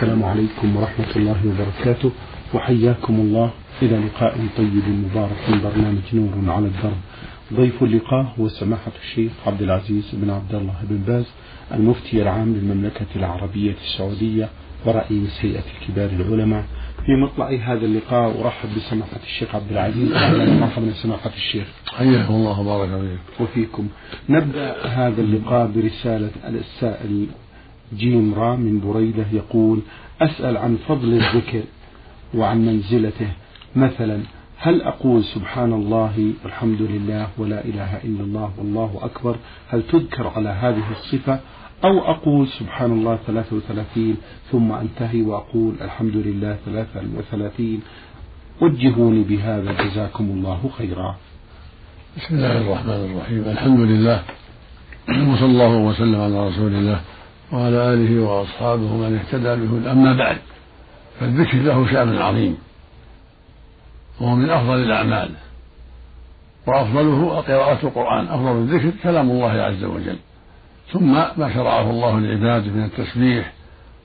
السلام عليكم ورحمة الله وبركاته. وحياكم الله. إلى لقاء طيب مبارك من برنامج نور على الدرب. ضيف اللقاء هو سماحة الشيخ عبد العزيز بن عبد الله بن باز المفتي العام للمملكة العربية السعودية ورئيس هيئة كبار العلماء. في مطلع هذا اللقاء أرحب بسماحة الشيخ عبد العزيز. أهلا ومرحبا سماحة الشيخ. حياكم الله وبارك فيك. وفيكم. نبدأ هذا اللقاء برسالة السائل جيم را من بريدة يقول أسأل عن فضل الذكر وعن منزلته. مثلا هل أقول سبحان الله والحمد لله ولا إله إلا الله والله أكبر؟ هل تذكر على هذه الصفة؟ أو أقول سبحان الله 33 ثم أنتهي وأقول الحمد لله 33 وجهوني بهذا جزاكم الله خيرا. بسم الله الرحمن الرحيم. الحمد لله وصلى الله وسلم على رسول الله. وعلى آله وأصحابه من اهتدى به أما بعد فالذكر له شأن عظيم. وهو من أفضل الأعمال. وأفضله قراءة القرآن. أفضل الذكر كلام الله عز وجل. ثم ما شرعه الله للعباد من التسبيح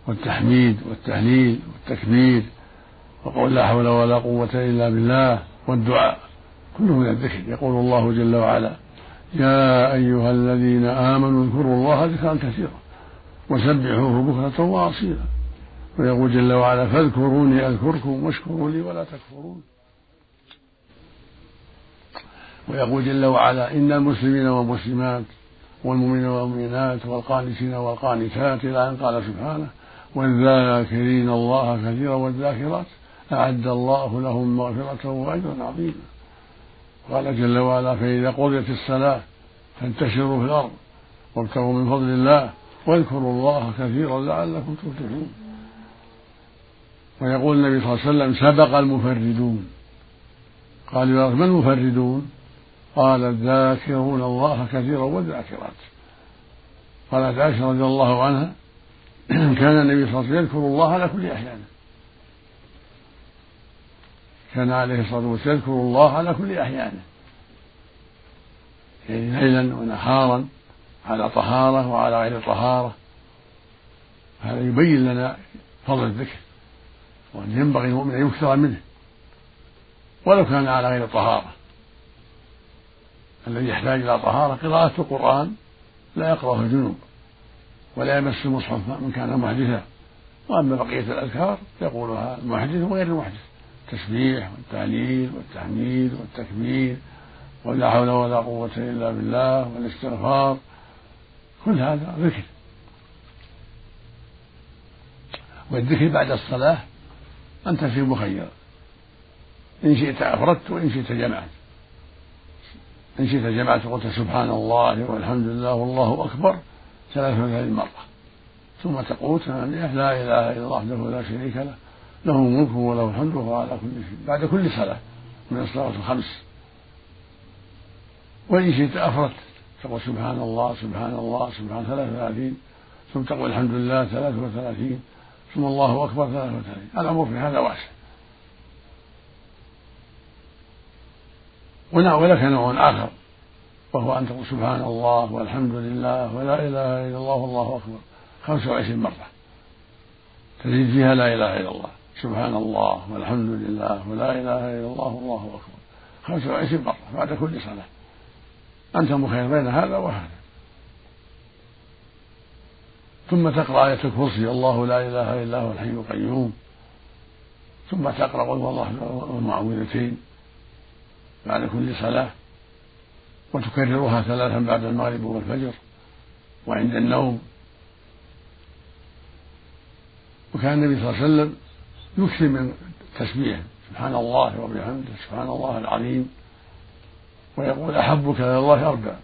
والتحميد والتهليل والتكبير وقول لا حول ولا قوة إلا بالله والدعاء. كله من الذكر. يقول الله جل وعلا يا أيها الذين آمنوا اذكروا الله ذكرا كثيرا. وسبحوه بكرة وأصيلا. ويقول جل وعلا فاذكروني أذكركم واشكروا لي ولا تكفرون. ويقول جل وعلا إن المسلمين والمسلمات والمؤمنين والمؤمنات والقانتين والقانتات إلى أن قال سبحانه والذاكرين الله كثيرا والذاكرات أعد الله لهم مغفرة وأجرا عظيما. قال جل وعلا فإذا قضيت الصلاة فانتشروا في الأرض وابتغوا من فضل الله واذكروا الله كثيرا لعلكم تفلحون. ويقول النبي صلى الله عليه وسلم سبق المفردون. قالوا يا من المفردون؟ قال الذاكرون الله كثيرا والذاكرات. قالت عائشة رضي الله عنها كان النبي صلى الله عليه وسلم يذكر الله على كل أحيانه كان عليه الصلاة والسلام يذكر الله على كل أحيانه يعني ليلا ونهارا. على طهارة وعلى غير طهارة. هذا يبين لنا فضل الذكر وأن ينبغي المؤمن أن يكثر منه ولو كان على غير طهارة. الذي يحتاج إلى طهارة قراءة القرآن لا يقرأه الجنوب ولا يمس المصحف من كان محدثا. وأما بقية الأذكار يقولها المحدث وغير المحدث. التسبيح والتهليل والتحميد والتكبير ولا حول ولا قوة إلا بالله والاستغفار. كل هذا ذكر. والذكر بعد الصلاة أنت في مخير. إن شئت أفردت وإن شئت جمعت. إن شئت جمعت قلت سبحان الله والحمد لله والله أكبر ثلاث وثلاثين مرة. ثم تقول ثمانية لا إله إلا الله وحده لا شريك له. له الملك وله الحمد وهو على كل شيء. بعد كل صلاة من الصلاة الخمس. وإن شئت أفردت تقول سبحان الله سبحان الله سبحان ثلاث وثلاثين. ثم تقول الحمد لله ثلاث وثلاثين. ثم الله أكبر ثلاث وثلاثين. الأمر في هذا واسع. ولك نوع آخر وهو أن تقول سبحان الله والحمد لله ولا إله إلا الله والله أكبر. خمس وعشرين مرة. تزيد فيها لا إله إلا الله. سبحان الله والحمد لله ولا إله إلا الله والله أكبر. خمس وعشرين مرة بعد كل صلاة. أنت مخير بين هذا وهذا. ثم تقرأ آية الكرسي الله لا إله إلا هو الحي القيوم. ثم تقرأ قل الله والمعوذتين بعد كل صلاة. وتكررها ثلاثا بعد المغرب والفجر وعند النوم. وكان النبي صلى الله عليه وسلم يكثر من التسبيح سبحان الله وبحمده سبحان الله العظيم. ويقول أحب كلام الله أربع.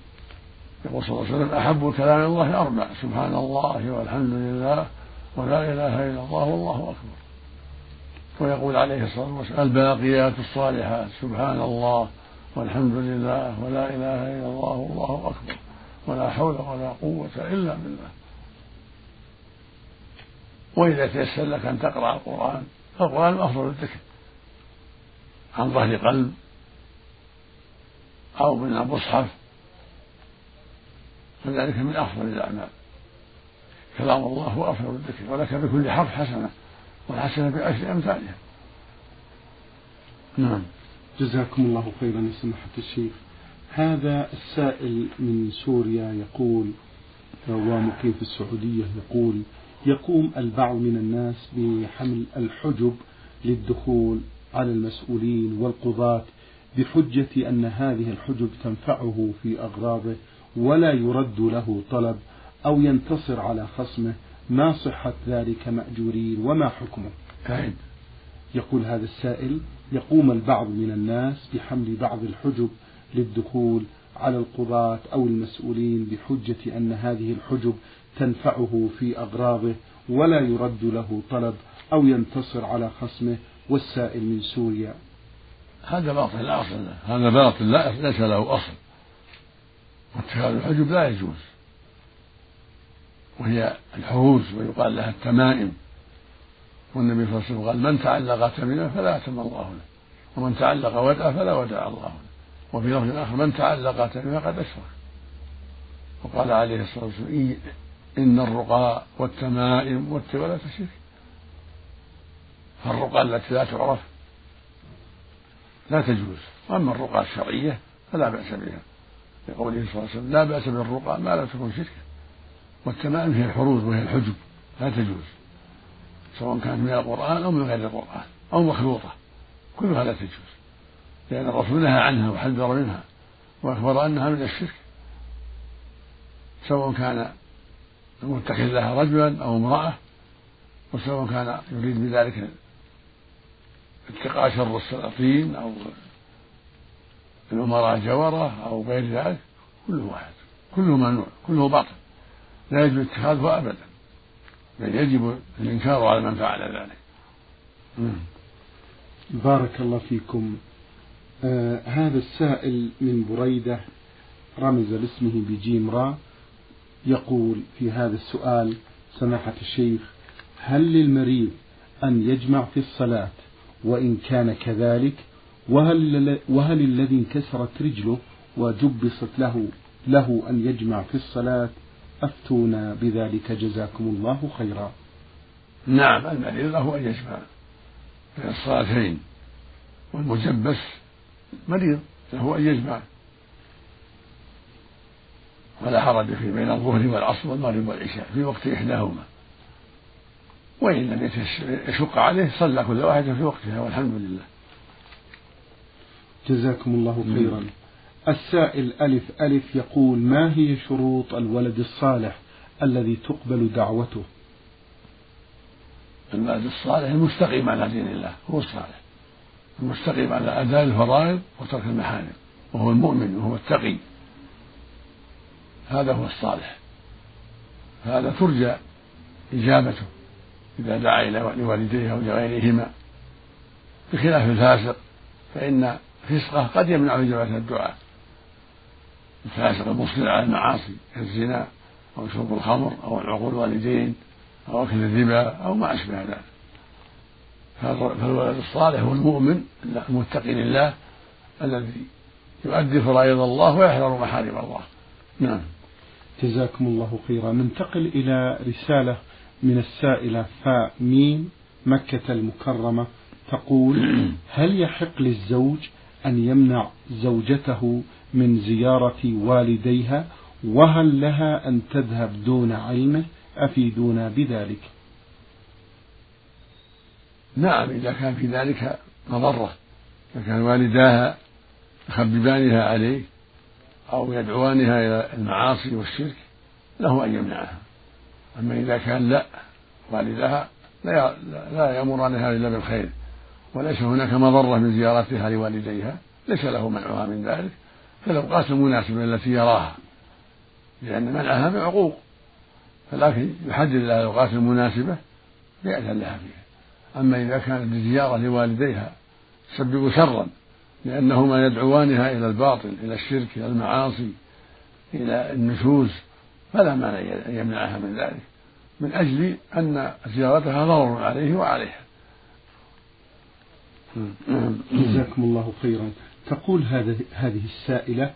يقول صلى الله عليه وسلم أحب كلام الله أربع. سبحان الله والحمد لله ولا إله إلا الله والله أكبر. ويقول عليه الصلاة والسلام الباقيات الصالحات. سبحان الله والحمد لله ولا إله إلا الله والله أكبر. ولا حول ولا قوة إلا بالله. وإذا تيسر لك أن تقرأ القرآن فالقرآن أفضل الذكر. عن ظهر قلب. أو من المصحف فذلك من أفضل الأعمال. كلام الله هو أفضل الذكر ولك بكل حرف حسنة والحسنة بعشر أمثالها نعم. جزاكم الله خيرا يا سماحة الشيخ. هذا السائل من سوريا يقول وهو مقيم في السعودية يقول يقوم البعض من الناس بحمل الحجب للدخول على المسؤولين والقضاة بحجة أن هذه الحجب تنفعه في أغراضه ولا يرد له طلب أو ينتصر على خصمه ما صحة ذلك مأجورين وما حكمه؟ أعد يقول هذا السائل يقوم البعض من الناس بحمل بعض الحجب للدخول على القضاة أو المسؤولين بحجة أن هذه الحجب تنفعه في أغراضه ولا يرد له طلب أو ينتصر على خصمه والسائل من سوريا. هذا باطل لا أصل له. هذا باطل لا ليس له أصل. واتخاذ الحجب لا يجوز. وهي الحروز ويقال لها التمائم. والنبي صلى الله عليه وسلم قال من تعلق تميمه فلا أتم الله له. ومن تعلق ودعه فلا ودع الله له. وفي لفظ آخر من تعلق تميمه فقد أشرك. وقال عليه الصلاة والسلام إن الرقى والتمائم والتولى شرك فالرقى التي لا تعرف لا تجوز. وأما الرقى الشرعية فلا بأس بها. لقوله صلى الله عليه وسلم لا بأس بالرقى ما لا تكون شركا والتمائم هي الحروز وهي الحجب. لا تجوز. سواء كانت من القرآن أو من غير القرآن أو مخلوطة. كلها لا تجوز. لأن الرسول نهى عنها وحذر منها وأخبر أنها من الشرك. سواء كان المتخذ لها رجلا أو امرأة وسواء كان يريد بذلك اتقاء شر السلاطين أو الأمراء الجورة أو غير ذلك كله واحد كله ممنوع كله باطل لا يجب اتخاذه أبدا بل يجب الإنكار على من فعل ذلك. بارك الله فيكم. آه هذا السائل من بريدة رمز لاسمه بجيم را يقول في هذا السؤال سماحة الشيخ هل للمريض أن يجمع في الصلاة وإن كان كذلك وهل, وهل الذي انكسرت رجله وجبصت له له أن يجمع في الصلاة أفتونا بذلك جزاكم الله خيرا؟ نعم المريض له أن يجمع بين الصلاتين والمجبس مريض له أن يجمع. ولا حرج في بين الظهر والعصر والمغرب والعشاء في وقت إحداهما. وإن لم يشق عليه صلى كل واحد في وقتها والحمد لله. جزاكم الله خيرا. السائل ألف ألف يقول ما هي شروط الولد الصالح الذي تقبل دعوته؟ الولد الصالح المستقيم على دين الله هو الصالح. المستقيم على أداء الفرائض وترك المحارم وهو المؤمن وهو التقي. هذا هو الصالح. هذا ترجى إجابته. إذا دعا إلى لوالديه أو لغيرهما بخلاف الفاسق فإن فسقه قد يمنع إجابة الدعاء. الفاسق المصر على المعاصي كالزنا أو شرب الخمر أو العقول الوالدين أو أكل الربا أو ما أشبه ذلك. فالولد الصالح هو المؤمن المتقي لله الذي يؤدي فرائض الله ويحذر محارم الله. نعم. جزاكم الله خيرا. ننتقل إلى رسالة من السائلة فاء ميم مكة المكرمة تقول هل يحق للزوج أن يمنع زوجته من زيارة والديها وهل لها أن تذهب دون علمه أفيدونا بذلك؟ نعم إذا كان في ذلك مضرة إذا كان والداها يخببانها عليه أو يدعوانها إلى المعاصي والشرك له أن يمنعها. أما إذا كان لا والدها لا لا يأمرانها إلا بالخير وليس هناك مضرة من زيارتها لوالديها ليس له منعها من ذلك في الأوقات المناسبة التي يراها لأن منعها من عقوق فلكن يحدد لها الأوقات المناسبة ليأذن لها فيها. أما إذا كانت الزيارة لوالديها تسبب شرا لأنهما يدعوانها إلى الباطل إلى الشرك إلى المعاصي إلى النشوز فلا مانع أن يمنعها من ذلك من أجل أن زيارتها ضرر عليه وعليها. جزاكم الله خيرا. تقول هذه السائلة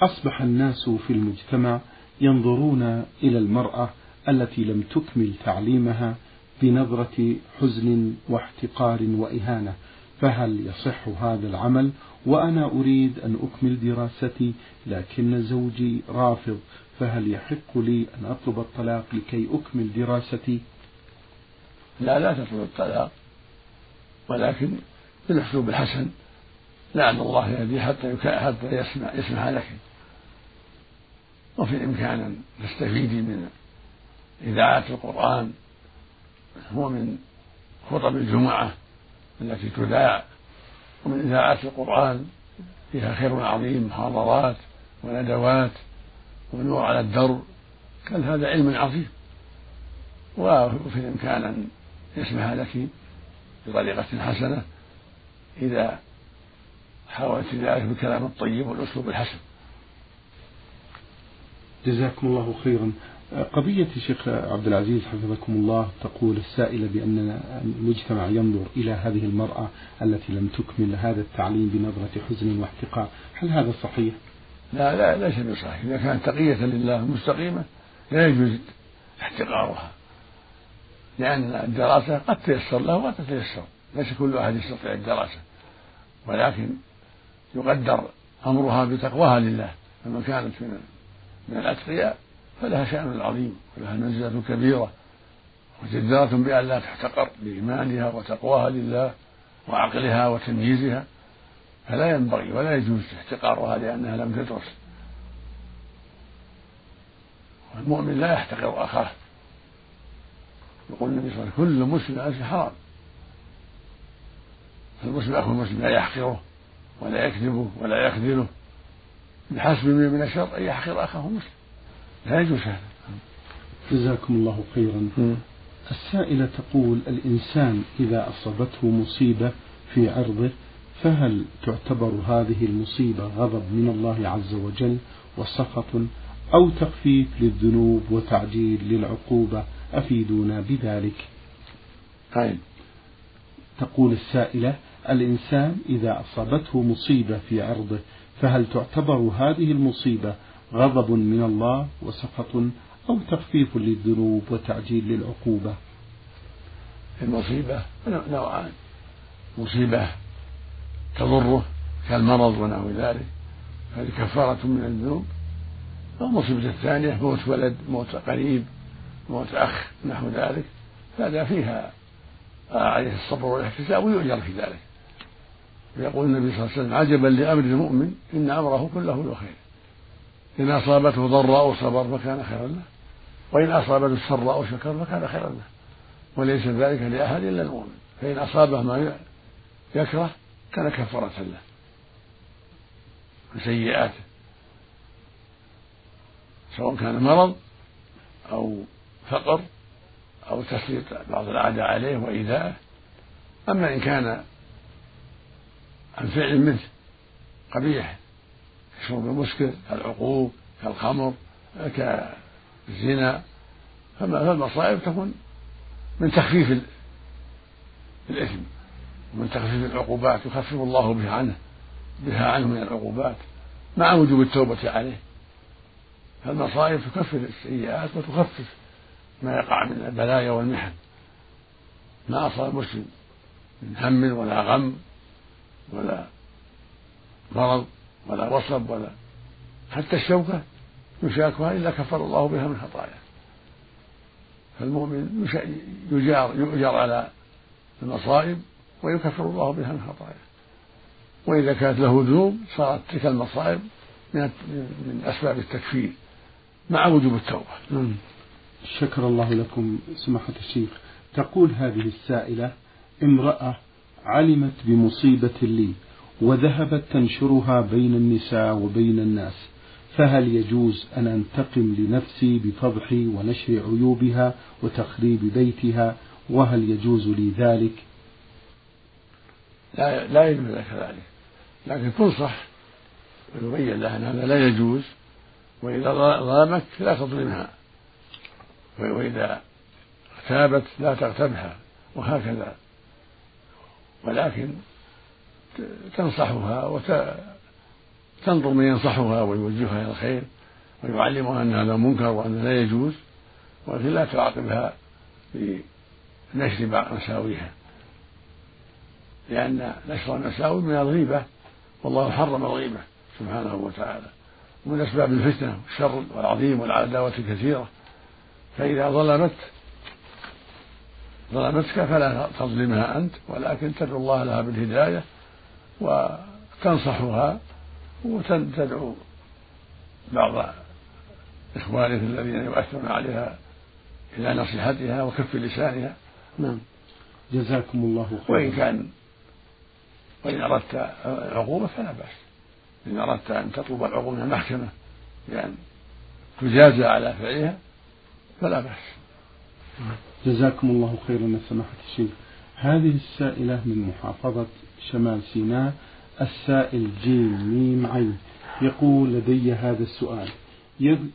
أصبح الناس في المجتمع ينظرون إلى المرأة التي لم تكمل تعليمها بنظرة حزن واحتقار وإهانة فهل يصح هذا العمل؟ وأنا أريد أن أكمل دراستي لكن زوجي رافض. فهل يحق لي أن أطلب الطلاق لكي أكمل دراستي؟ لا لا تطلب الطلاق. ولكن بالأسلوب الحسن. لعل الله يهدي حتى حتى يسمع يسمح لك. وفي الإمكان أن تستفيدي من إذاعة القرآن. هو من خطب الجمعة التي تذاع. ومن إذاعات القرآن فيها خير عظيم محاضرات وندوات. ونور على الدرب كان هذا علم عظيم. وفي الإمكان أن يسمح لك بطريقة حسنة إذا حاولت ذلك بالكلام الطيب والأسلوب الحسن. جزاكم الله خيرا. قضية الشيخ عبد العزيز حفظكم الله تقول السائلة بأن المجتمع ينظر إلى هذه المرأة التي لم تكمل هذا التعليم بنظرة حزن واحتقار. هل هذا صحيح؟ لا لا ليس بصحيح. إذا كانت تقية لله مستقيمة لا يجوز احتقارها لأن الدراسة قد تيسر له وقد تتيسر ليس كل أحد يستطيع الدراسة. ولكن يقدر أمرها بتقواها لله. فمن كانت من من الأتقياء فلها شأن عظيم ولها منزلة كبيرة. وجدارة بأن لا تحتقر بإيمانها وتقواها لله وعقلها وتمييزها. فلا ينبغي ولا يجوز احتقارها لأنها لم تدرس. والمؤمن لا يحتقر أخاه يقول النبي صلى الله عليه وسلم كل مسلم على حرام. فالمسلم أخو المسلم لا يحقره ولا يكذبه ولا يخذله. بحسب من الشر أن يحقر أخاه مسلم. لا يجوز هذا. جزاكم الله خيرا. السائلة تقول الإنسان إذا أصابته مصيبة في عرضه فهل تعتبر هذه المصيبة غضب من الله عز وجل وسخط أو تخفيف للذنوب وتعجيل للعقوبة أفيدونا بذلك؟ طيب. تقول السائلة الإنسان إذا أصابته مصيبة في عرضه فهل تعتبر هذه المصيبة غضب من الله وسخط أو تخفيف للذنوب وتعجيل للعقوبة؟ المصيبة؟ نوعان. مصيبة تضره كالمرض ونحو ذلك هذه كفارة من الذنوب. والمصيبة الثانية موت ولد موت قريب موت أخ نحو ذلك. هذا فيها عليه الصبر والاحتساب ويؤجر في ذلك. ويقول النبي صلى الله عليه وسلم عجبا لأمر المؤمن إن أمره كله له خير إن أصابته ضراء صبر فكان خيرا له. وإن أصابته سراء شكر فكان خيرا له. وليس ذلك لأحد إلا المؤمن. فإن أصابه ما يكره كان كفارة له. سيئاته سواء كان مرض أو فقر أو تسليط بعض الأعداء عليه وإيذاءه أما إن كان عن فعل منه قبيح كشرب المسكر كالعقوق كالخمر كالزنا فالمصائب تكون من تخفيف الإثم. ومن تخفيف العقوبات يخفف الله بها عنه بها عنه من العقوبات مع وجوب التوبة عليه. فالمصائب تكفر السيئات وتخفف ما يقع من البلايا والمحن. ما أصاب المسلم من هم ولا غم ولا مرض ولا وصب ولا حتى الشوكة يشاكها إلا كفر الله بها من خطاياه. فالمؤمن يجار يؤجر على المصائب ويكفر الله بها من خطاياه. وإذا كانت له ذنوب صارت تلك المصائب من أسباب التكفير مع وجوب التوبة. نعم. شكر الله لكم سماحة الشيخ. تقول هذه السائلة امرأة علمت بمصيبة لي وذهبت تنشرها بين النساء وبين الناس فهل يجوز أن أنتقم لنفسي بفضحي ونشر عيوبها وتخريب بيتها؟ وهل يجوز لي ذلك؟ لا لا يجوز لك ذلك. لكن تنصح ويبين لها أن هذا لا يجوز وإذا ظلمك لا تظلمها. وإذا تابت لا تغتبها وهكذا. ولكن تنصحها وتنظر من ينصحها ويوجهها إلى الخير ويعلمها أن هذا منكر وأن لا يجوز ولكن لا تعاقبها بنشر مساويها لأن نشر المساوي من الغيبة والله حرم الغيبة سبحانه وتعالى. ومن أسباب الفتنة والشر والعظيم والعداوة الكثيرة. فإذا ظلمت ظلمتك فلا تظلمها أنت ولكن تدعو الله لها بالهداية وتنصحها وتدعو بعض إخوانك الذين يؤثرون عليها إلى نصيحتها وكف لسانها. نعم. جزاكم الله خيرا. وإن كان وإن أردت العقوبة فلا بأس. إن أردت أن تطلب العقوبة من المحكمة بأن تجازى على فعلها فلا بأس. جزاكم الله خيرا يا سماحة الشيخ هذه السائلة من محافظة شمال سيناء السائل جيم ميم عين يقول لدي هذا السؤال.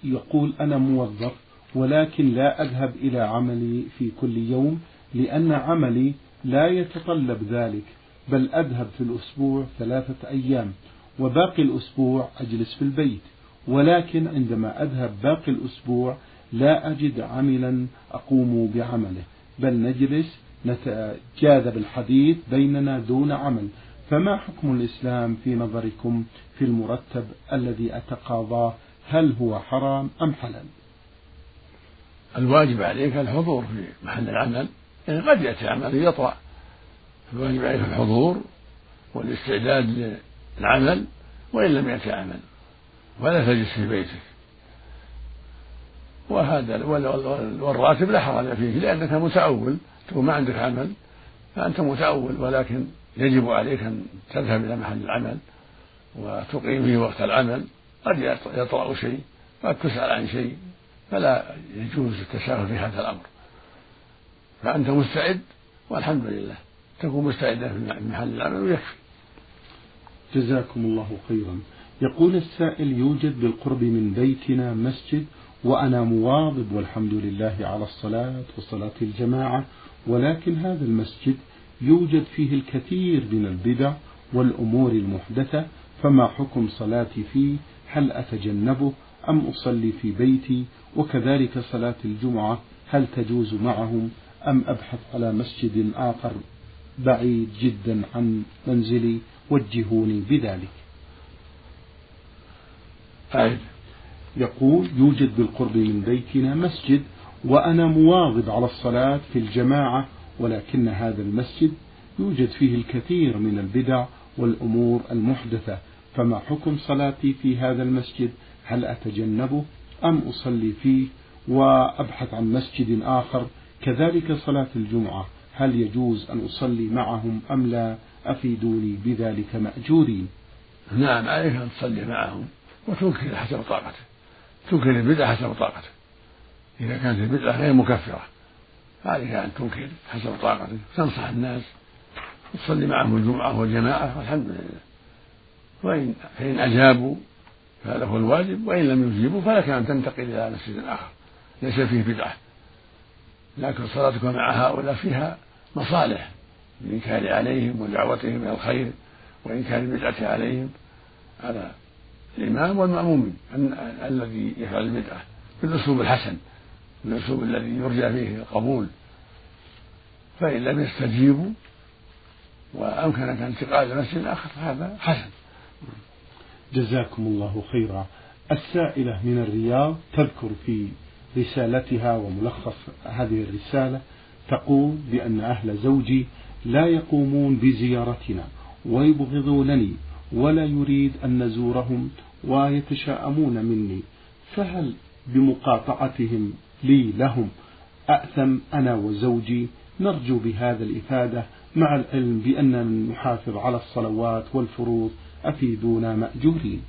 يقول أنا موظف ولكن لا أذهب إلى عملي في كل يوم لأن عملي لا يتطلب ذلك. بل أذهب في الأسبوع ثلاثة أيام وباقي الأسبوع أجلس في البيت. ولكن عندما أذهب باقي الأسبوع لا أجد عملا أقوم بعمله بل نجلس نتجاذب الحديث بيننا دون عمل. فما حكم الإسلام في نظركم في المرتب الذي أتقاضاه؟ هل هو حرام أم حلال؟ الواجب عليك الحضور في محل العمل يعني قد يأتي عمل يطرأ الواجب عليك الحضور والاستعداد للعمل وإن لم يأتي عمل. ولا تجلس في بيتك. وهذا والراتب لا حرج فيه لأنك متأول. تقول ما عندك عمل. فأنت متأول ولكن يجب عليك أن تذهب إلى محل العمل وتقيم فيه وقت العمل. قد يطرأ شيء قد تسأل عن شيء فلا يجوز التساهل في هذا الأمر. فأنت مستعد والحمد لله. تكون مستعدا في محل العمل ويكفي جزاكم الله خيرا. يقول السائل يوجد بالقرب من بيتنا مسجد وأنا مواظب والحمد لله على الصلاة وصلاة الجماعة ولكن هذا المسجد يوجد فيه الكثير من البدع والأمور المحدثة فما حكم صلاتي فيه؟ هل أتجنبه؟ أم أصلي في بيتي؟ وكذلك صلاة الجمعة هل تجوز معهم؟ أم أبحث على مسجد آخر؟ بعيد جدا عن منزلي وجهوني بذلك. طيب. يقول يوجد بالقرب من بيتنا مسجد وأنا مواظب على الصلاة في الجماعة ولكن هذا المسجد يوجد فيه الكثير من البدع والأمور المحدثة. فما حكم صلاتي في هذا المسجد؟ هل أتجنبه أم أصلي فيه وأبحث عن مسجد آخر؟ كذلك صلاة الجمعة. هل يجوز أن أصلي معهم أم لا؟ أفيدوني بذلك مأجورين. نعم عليك أن تصلي معهم وتنكر حسب طاقتك. تنكر البدعة حسب طاقتك. إذا كانت البدعة غير مكفرة فعليك أن تنكر حسب طاقتك. تنصح الناس وتصلي معهم الجمعة والجماعة والحمد لله. وإن فإن أجابوا فهذا هو الواجب وإن لم يجيبوا فلك أن تنتقل إلى مسجد آخر. ليس فيه بدعة. لكن صلاتك مع هؤلاء فيها مصالح الإنكار عليهم ودعوتهم إلى الخير وإنكار البدعة عليهم. على الإمام والمأموم الذي يفعل البدعة بالأسلوب الحسن بالأسلوب الذي يرجى فيه القبول. فإن لم يستجيبوا وأمكنك انتقال إلى مسجد آخر فهذا حسن. جزاكم الله خيرا. السائلة من الرياض تذكر في رسالتها وملخص هذه الرسالة تقول بأن أهل زوجي لا يقومون بزيارتنا ويبغضونني ولا يريد أن نزورهم ويتشاءمون مني. فهل بمقاطعتهم لي لهم أأثم أنا وزوجي؟ نرجو بهذا الإفادة مع العلم بأننا نحافظ على الصلوات والفروض أفيدونا مأجورين.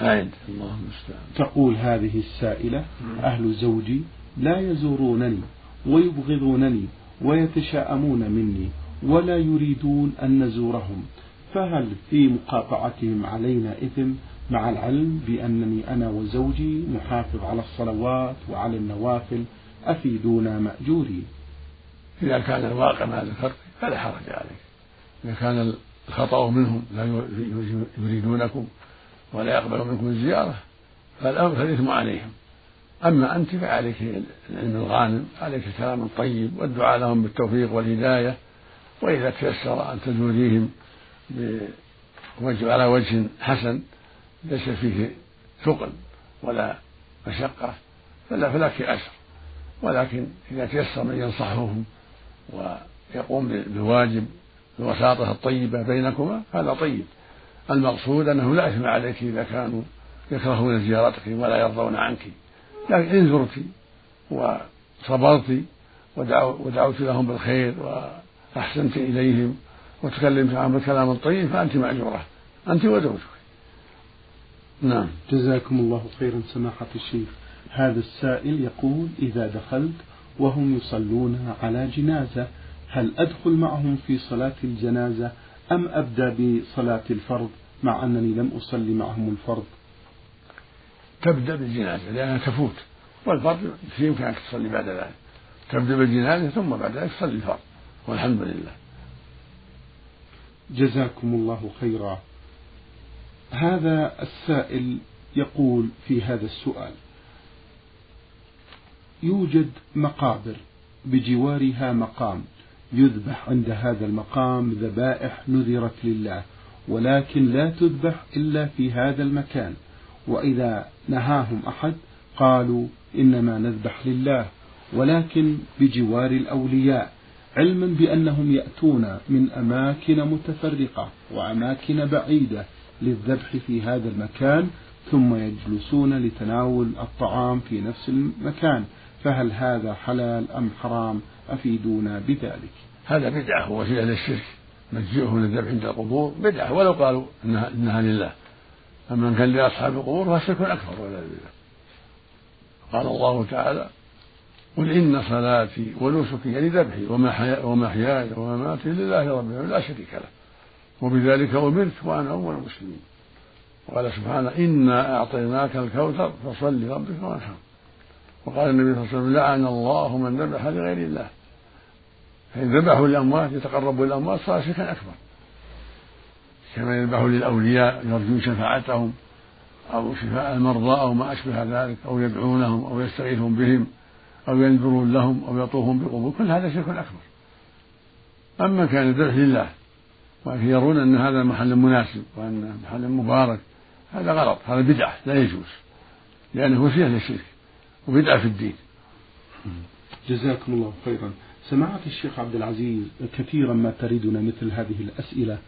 أعد الله المستعان تقول هذه السائلة أهل زوجي لا يزورونني ويبغضونني ويتشاءمون مني ولا يريدون أن نزورهم. فهل في مقاطعتهم علينا إثم مع العلم بأنني أنا وزوجي نحافظ على الصلوات وعلى النوافل؟ أفيدونا مأجورين. إذا كان الواقع ما ذكرت فلا حرج عليك. إذا كان الخطأ منهم لا يريدونكم ولا يقبل منكم الزيارة فالأمر فالإثم عليهم. أما أنت فعليك العلم الغانم عليك الكلام الطيب والدعاء لهم بالتوفيق والهداية وإذا تيسر أن تزوريهم بوجه على وجه حسن ليس فيه ثقل ولا مشقة فلا فلك أجر ولكن إذا تيسر من ينصحهم ويقوم بالواجب بوساطة الطيبة بينكما هذا طيب. المقصود أنه لا إثم عليك إذا كانوا يكرهون زيارتك ولا يرضون عنك. لكن إن زرت وصبرت ودعوت لهم بالخير وأحسنت إليهم وتكلمت معهم بالكلام الطيب فأنت مأجورة. أنت وزوجك. نعم. جزاكم الله خيرا سماحة الشيخ. هذا السائل يقول إذا دخلت وهم يصلون على جنازة هل أدخل معهم في صلاة الجنازة أم أبدأ بصلاة الفرض مع أنني لم أصلي معهم الفرض؟ تبدأ بالجنازة لأنها تفوت. والفرض في يمكنك تصلي بعد ذلك. تبدأ بالجنازة ثم بعد ذلك تصلي الفرض. والحمد لله. جزاكم الله خيرا. هذا السائل يقول في هذا السؤال يوجد مقابر بجوارها مقام يذبح عند هذا المقام ذبائح نذرت لله ولكن لا تذبح إلا في هذا المكان. وإذا نهاهم أحد قالوا إنما نذبح لله ولكن بجوار الأولياء علما بأنهم يأتون من أماكن متفرقة وأماكن بعيدة للذبح في هذا المكان ثم يجلسون لتناول الطعام في نفس المكان فهل هذا حلال أم حرام؟ أفيدونا بذلك. هذا بدعة ووسيلة للشرك. مجيئه للذبح عند القبور بدعة ولو قالوا إنها لله. أما إن كان لأصحاب القبور فهو شرك أكبر ولا بالله. قال الله تعالى قل إن صلاتي ونسكي يعني ذبحي ومحياي ومماتي لله رب العالمين لا شريك له وبذلك أمرت وأنا أول المسلمين. وقال سبحانه إنا أعطيناك الكوثر فصل لربك وانحر. وقال النبي صلى الله عليه وسلم لعن الله من ذبح لغير الله. فإن ذبحوا للأموات يتقربوا للأموات صار شركا أكبر. كما يذبحوا للأولياء يرجون شفاعتهم أو شفاء المرضى أو ما أشبه ذلك أو يدعونهم أو يستغيثون بهم أو ينذرون لهم أو يطوفون بقبور. كل هذا شرك أكبر. أما كان الذبح لله ويرون أن هذا محل مناسب وأن محل مبارك هذا غلط هذا بدعة لا يجوز لأنه وسيلة للشرك وبدعة في الدين. جزاكم الله خيرا. سماحة الشيخ عبد العزيز كثيرا ما تريدنا مثل هذه الأسئلة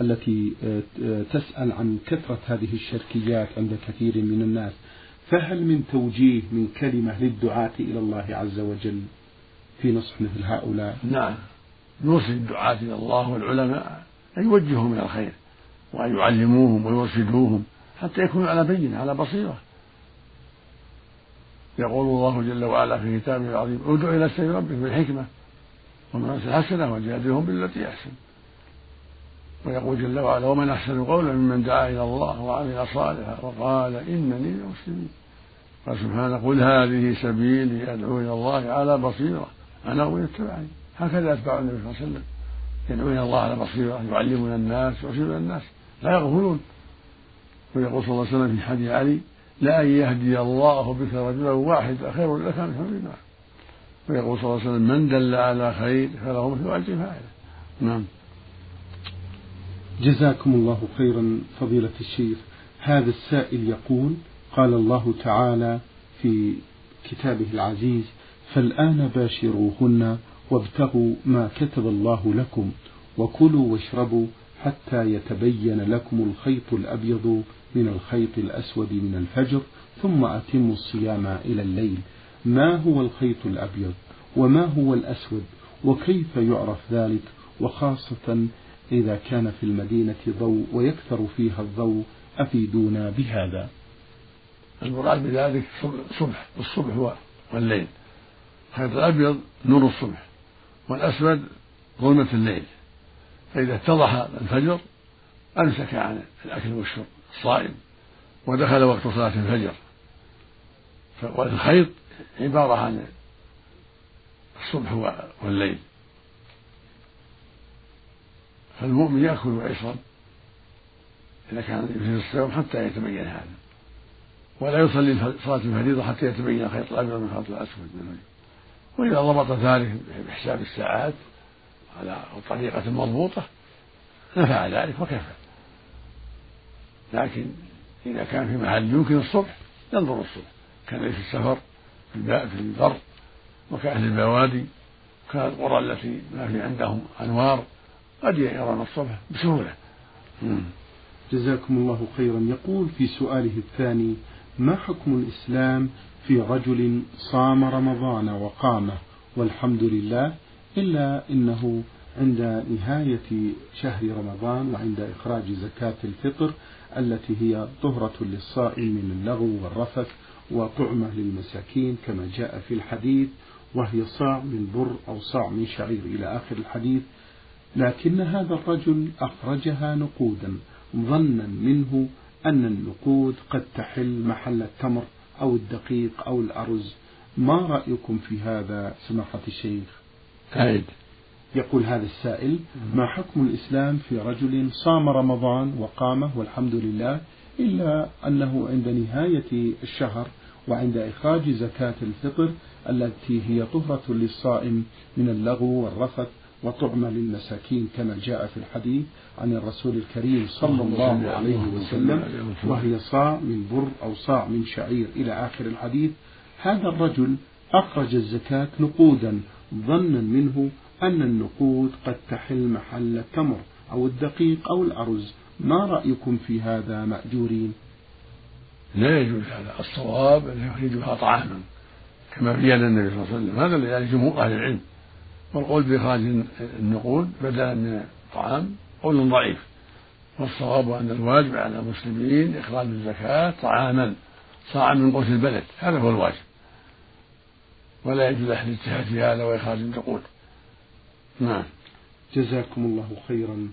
التي آه، تسأل عن كثرة هذه الشركيات عند كثير من الناس فهل من توجيه من كلمة للدعاة إلى الله عز وجل في نصح مثل هؤلاء؟ نعم. نوصي الدعاة إلى الله والعلماء أن يوجههم إلى الخير وأن يعلموهم ويرشدوهم حتى يكونوا على بينة على بصيرة. يقول الله جل وعلا في كتابه العظيم ادع إلى سبيل ربك بالحكمة ومن الحسنة وجادلهم بالتي أحسن. ويقول جل وعلا ومن أحسن قولا ممن دعا إلى الله وعمل صالحا وقال إنني من المسلمين. قال سبحانه قل هذه سبيلي أدعو إلى الله على بصيرة أنا ومن اتبعني هكذا أتباع النبي صلى الله عليه وسلم. يدعون إلى الله على بصيرة يعلمون الناس يرشدون الناس لا يغفلون. ويقول صلى الله عليه وسلم في حديث علي لأن يهدي الله بك رجلا واحدا خير لك من حمد ويقول صلى الله عليه وسلم من دل على خير فله مثل أجر فاعله. نعم. جزاكم الله خيرا فضيلة الشيخ. هذا السائل يقول قال الله تعالى في كتابه العزيز فالآن باشروهن وابتغوا ما كتب الله لكم وكلوا واشربوا حتى يتبين لكم الخيط الأبيض من الخيط الأسود من الفجر ثم أتموا الصيام إلى الليل. ما هو الخيط الأبيض؟ وما هو الأسود؟ وكيف يعرف ذلك؟ وخاصة إذا كان في المدينة ضوء ويكثر فيها الضوء أفيدونا بهذا. المراد بذلك صبح الصبح والليل. الخيط الأبيض نور الصبح والأسود ظلمة الليل. فإذا اتضح الفجر أمسك عن الأكل والشرب الصائم ودخل وقت صلاة الفجر. والخيط عبارة عن الصبح والليل. فالمؤمن يأكل ويشرب إذا كان في الصوم حتى يتبين هذا. ولا يصلي صلاة الفريضة حتى يتبين الخيط الأبيض من الخيط الأسود من الفجر وإذا ضبط ذلك بحساب الساعات على طريقة مضبوطة نفع ذلك وكفى. لكن إذا كان في محل يمكن الصبح ينظر الصبح. كان في السفر في البر وكأهل البوادي كالقرى التي ما في عندهم أنوار قد يرون الصبح بسهولة. جزاكم الله خيرا. يقول في سؤاله الثاني ما حكم الإسلام في رجل صام رمضان وقامه والحمد لله إلا إنه عند نهاية شهر رمضان وعند إخراج زكاة الفطر التي هي طهرة للصائم من اللغو والرفث وطعمة للمساكين كما جاء في الحديث وهي صاع من بر أو صاع من شعير. إلى آخر الحديث لكن هذا الرجل أخرجها نقودا ظنا منه أن النقود قد تحل محل التمر أو الدقيق أو الأرز. ما رأيكم في هذا سماحة الشيخ؟ أعيد يقول هذا السائل ما حكم الإسلام في رجل صام رمضان وقامه والحمد لله إلا أنه عند نهاية الشهر وعند إخراج زكاة الفطر التي هي طهرة للصائم من اللغو والرفث وطعمة للمساكين كما جاء في الحديث عن الرسول الكريم صلى الله عليه وسلم. وهي صاع من بر أو صاع من شعير إلى آخر الحديث هذا الرجل أخرج الزكاة نقودا ظنا منه أن النقود قد تحل محل التمر أو الدقيق أو الأرز. ما رأيكم في هذا مأجورين؟ لا يجوز هذا. الصواب أن يخرجها طعاما كما بين النبي صلى الله عليه وسلم. هذا الذي جمهور أهل العلم. والقول بإخراج النقود بدلا من الطعام قول ضعيف. والصواب أن الواجب على المسلمين إخراج الزكاة طعاما صاعا من قوت البلد هذا هو الواجب. ولا يجوز أحد الاجتهاد في هذا وإخراج النقود. نعم. جزاكم الله خيرا.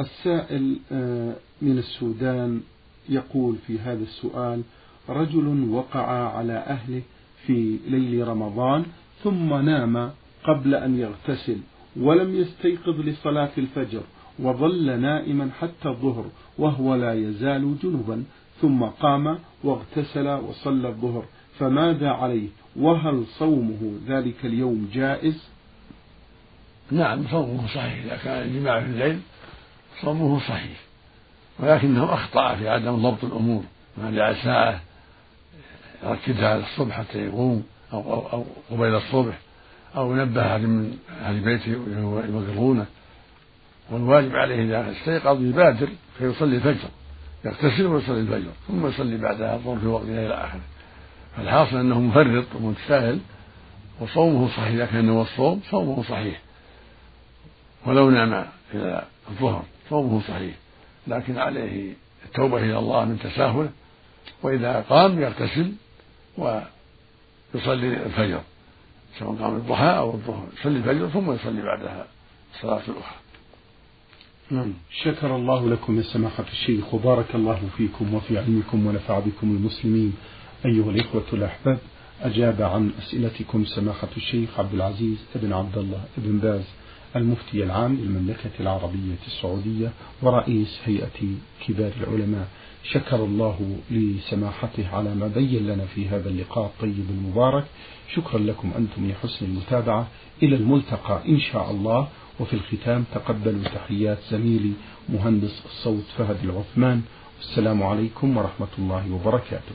السائل آه، من السودان يقول في هذا السؤال رجل وقع على أهله في ليل رمضان ثم نام قبل أن يغتسل ولم يستيقظ لصلاة الفجر وظل نائما حتى الظهر وهو لا يزال جنبا ثم قام واغتسل وصلى الظهر. فماذا عليه؟ وهل صومه ذلك اليوم جائز؟ نعم صومه صحيح. إذا كان الجماع في الليل صومه صحيح. ولكنه أخطأ في عدم ضبط الأمور. ما جعل ساعة يركزها الصبح حتى يقوم أو, أو, أو قبيل الصبح. أو ينبه أحد من أهل بيته يوقظونه والواجب عليه إذا استيقظ يبادر فيصلي الفجر يغتسل ويصلي الفجر ثم يصلي بعدها الظهر في وقتها إلى آخره. فالحاصل أنه مفرط ومتساهل وصومه صحيح إذا كان هو الصوم صومه صحيح. ولو نام إلى الظهر صومه صحيح. لكن عليه التوبة إلى الله من تساهله وإذا قام يغتسل ويصلي الفجر. سواء قام الضحى أو الظهر. يصلي الفجر ثم يصلي بعدها الصلاة الأخرى. نعم. شكر الله لكم يا سماحة الشيخ. وبارك الله فيكم وفي علمكم ونفع بكم المسلمين. أيها الإخوة الأحباب أجاب عن أسئلتكم سماحة الشيخ عبد العزيز بن عبد الله بن باز المفتي العام للمملكة العربية السعودية ورئيس هيئة كبار العلماء شكر الله لسماحته على ما بين لنا في هذا اللقاء الطيب المبارك. شكرا لكم أنتم لحسن المتابعة. إلى الملتقى إن شاء الله. وفي الختام تقبلوا تحيات زميلي مهندس الصوت فهد العثمان. والسلام عليكم ورحمة الله وبركاته.